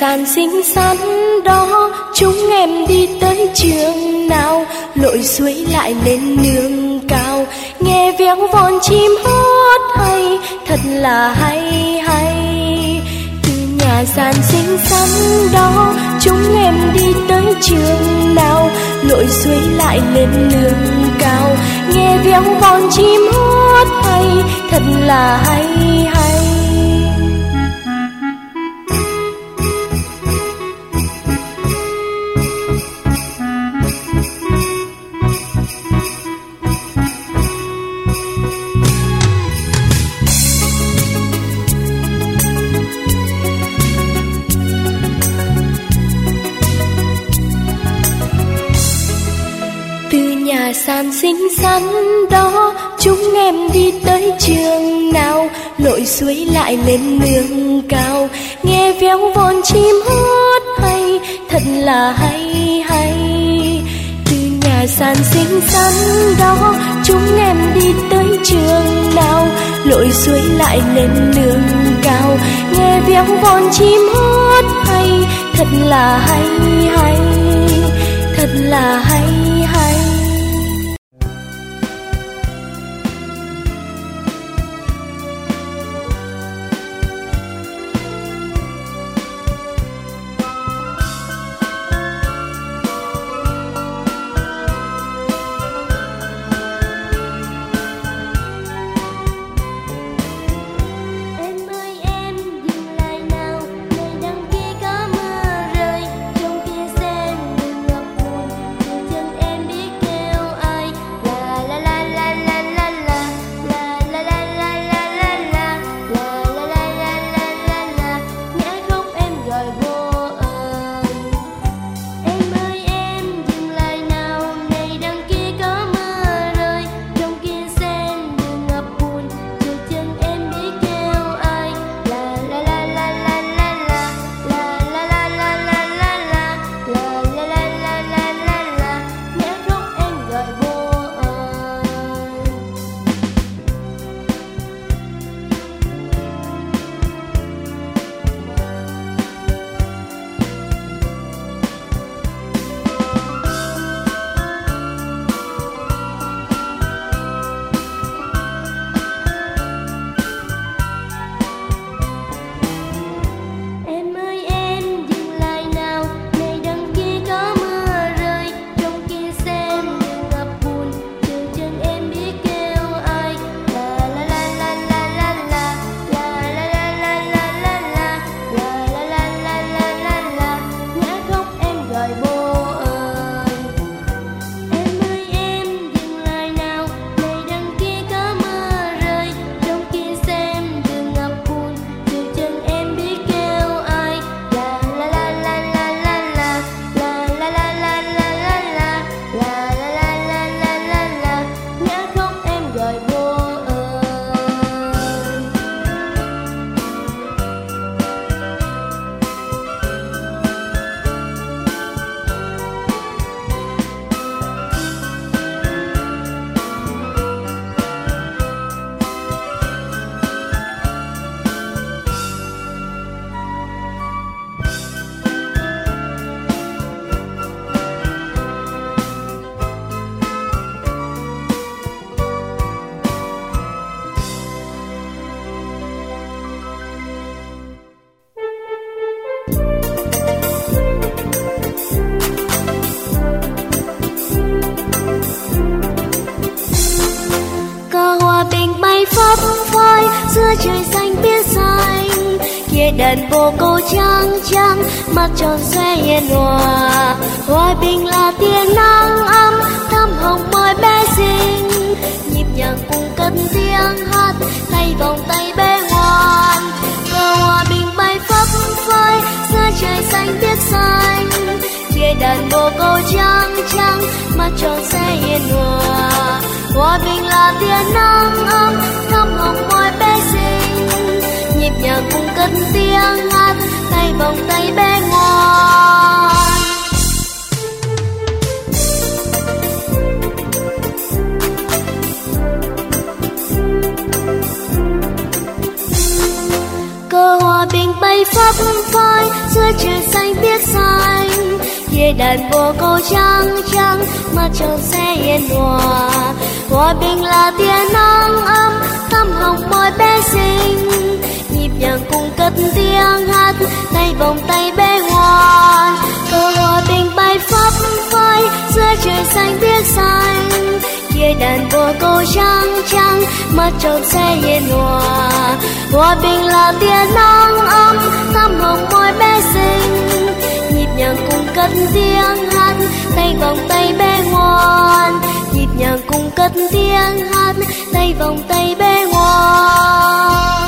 sàn xinh xắn đó, chúng em đi tới trường nào, lội suối lại lên nương cao. Nghe véo von chim hót hay, thật là hay hay. Từ nhà sàn xinh xắn đó, chúng em đi tới trường nào, lội suối lại lên nương cao. Nghe véo von chim hót hay, thật là hay hay. Lội suối lại lên nương cao, nghe véo von chim hót hay, thật là hay hay. Từ nhà sàn xinh xắn đó, chúng em đi tới trường nào? Lội suối lại lên nương cao, nghe véo von chim hót hay, thật là hay hay. Thật là hay. Đèn bồ câu trắng trắng mắt tròn xoe hiền hòa. Hòa bình là tia nắng ấm, thắm hồng môi bé xinh. Nhịp nhàng cùng cất tiếng hát, tay vòng tay bé ngoan. Cờ hòa bình bay phấp phới giữa trời xanh biết xanh. Kia đàn bồ câu trắng trắng mắt tròn xoe hiền hòa. Hòa bình là tia nắng ấm, thắm hồng môi bé xinh nhà cùng cất tiếng hát, tay vòng tay bé ngoan. Cờ hòa bình bay phấp phới giữa đàn bồ câu trắng trắng mắt tròn xe yên hòa. Hòa bình là tia nắng ấm tâm hồng môi bé xinh nhịp nhàng cùng cất tiếng hát. Tay vòng tay bé ngoan cờ hòa bình bay phấp phới giữa trời xanh biếc xanh. Kia đàn vô câu trắng trắng, mắt tròn xe hiền hòa. Hòa bình là tia nắng ấm, thắm hồng môi bé xinh. Nhịp nhàng cùng cất tiếng hát, tay vòng tay bé ngoan. Nhịp nhàng cùng cất tiếng hát, tay vòng tay bé ngoan.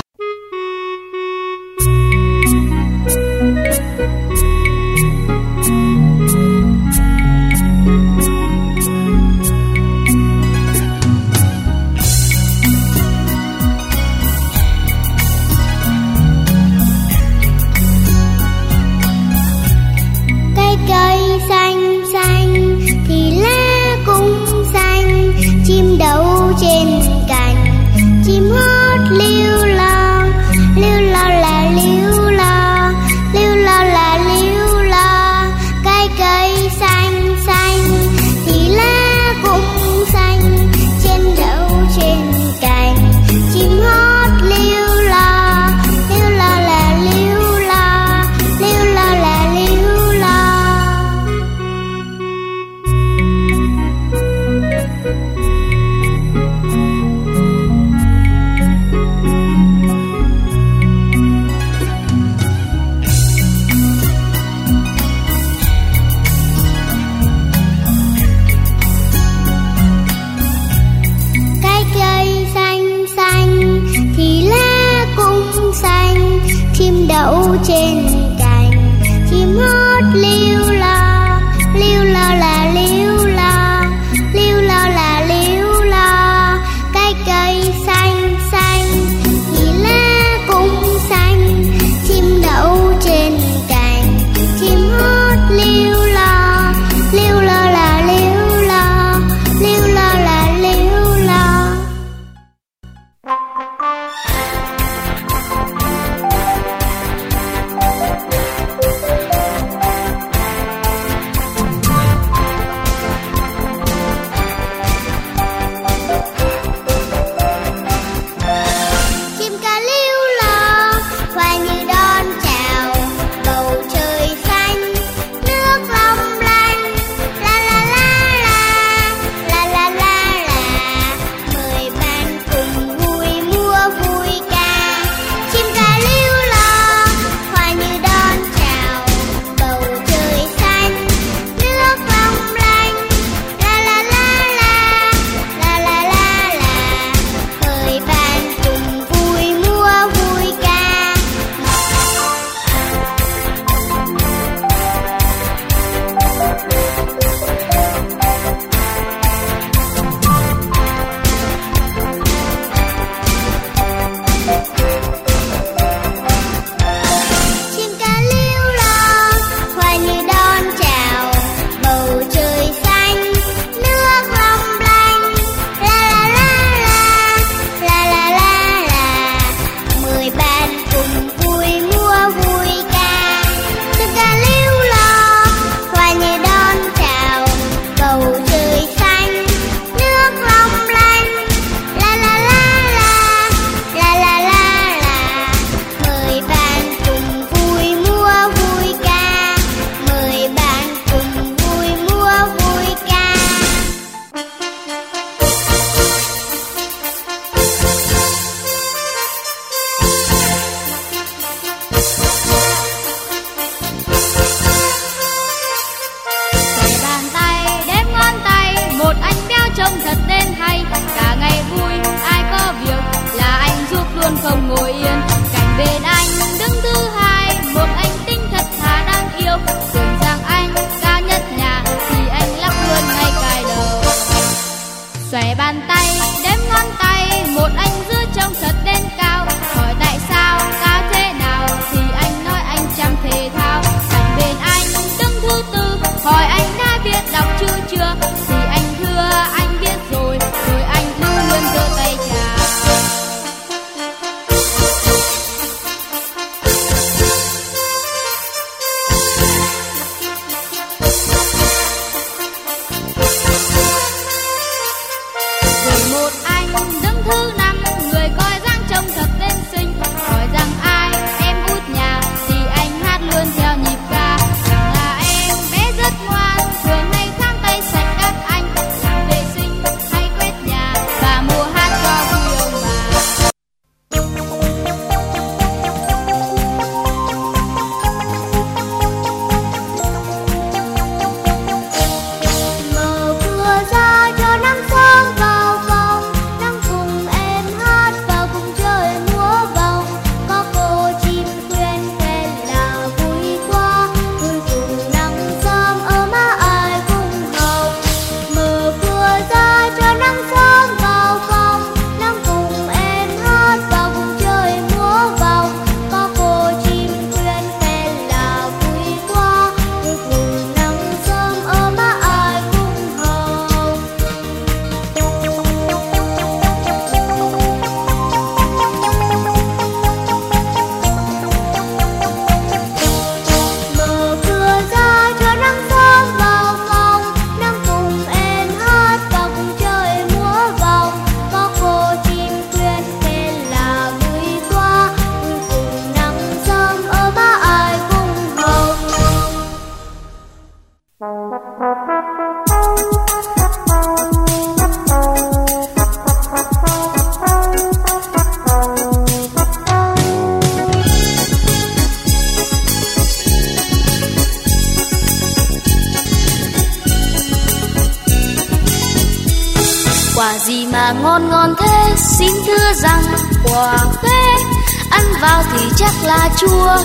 Chua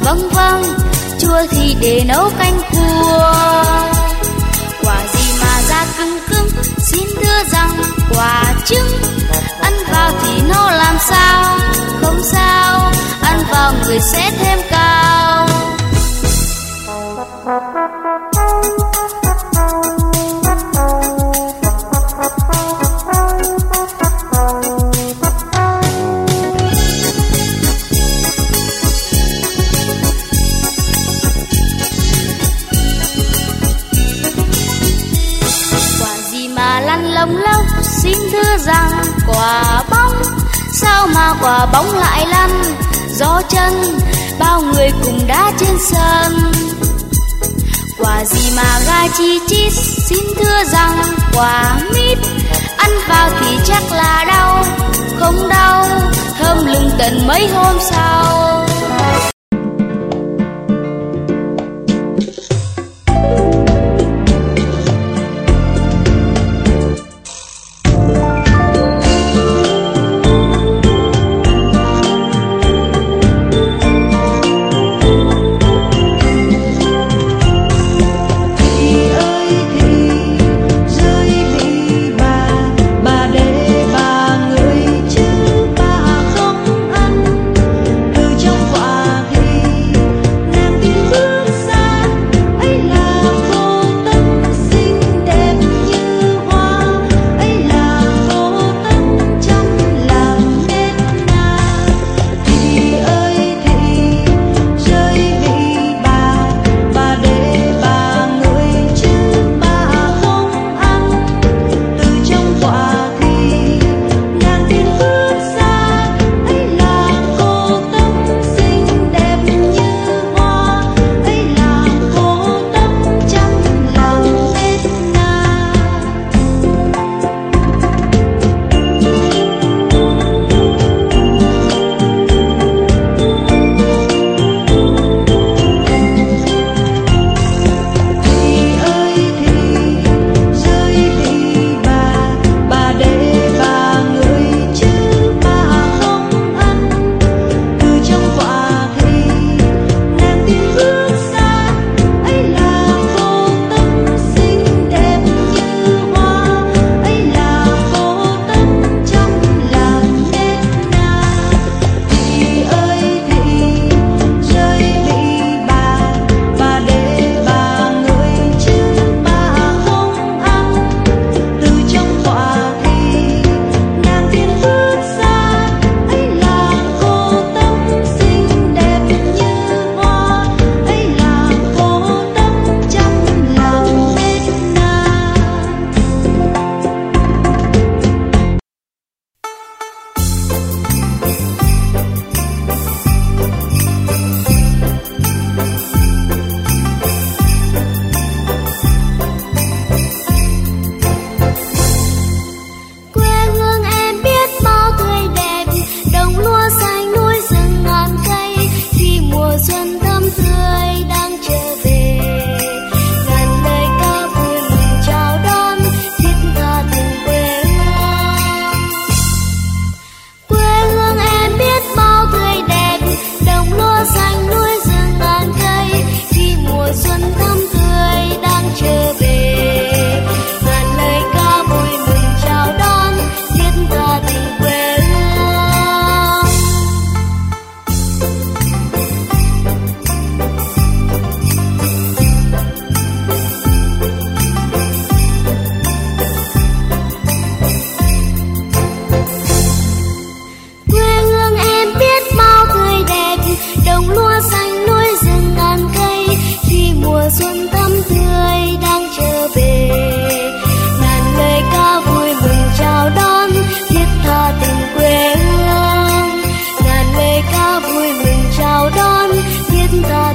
vâng vâng chua thì để nấu canh cua. Quả gì mà da cứng cứng, xin thưa rằng quả trứng. Ăn vào thì nó làm sao? Không sao, ăn vào người sẽ thêm cao. Sao quả bóng lại lăn, gió chân, bao người cùng đá trên sân. Quả gì mà gai chi chít xin thưa rằng quả mít, ăn vào thì chắc là đau, không đau, thơm lừng tận mấy hôm sau.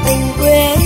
Tình quê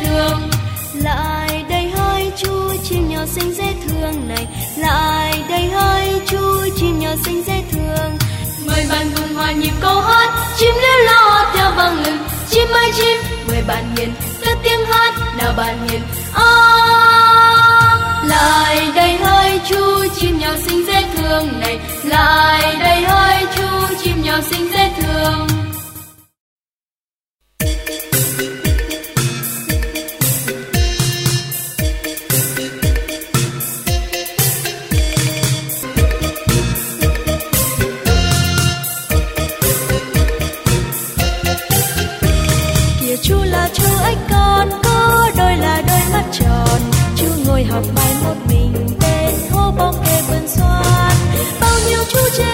thương. Lại đây hơi chú chim nhỏ xinh dễ thương này. Lại đây hơi chú chim nhỏ xinh dễ thương. Mời bạn cùng hòa nhịp câu hát. Chim líu lo theo vang lừng chim ơi chim mời bạn hiền cất tiếng hát. Nào bạn hiền à, lại đây hơi chú chim nhỏ xinh dễ thương này. Lại đây hơi chú chim nhỏ xinh dễ thương. ngọc bay một mình tên hô bóng kê vườn xoan. Bao nhiêu chú chê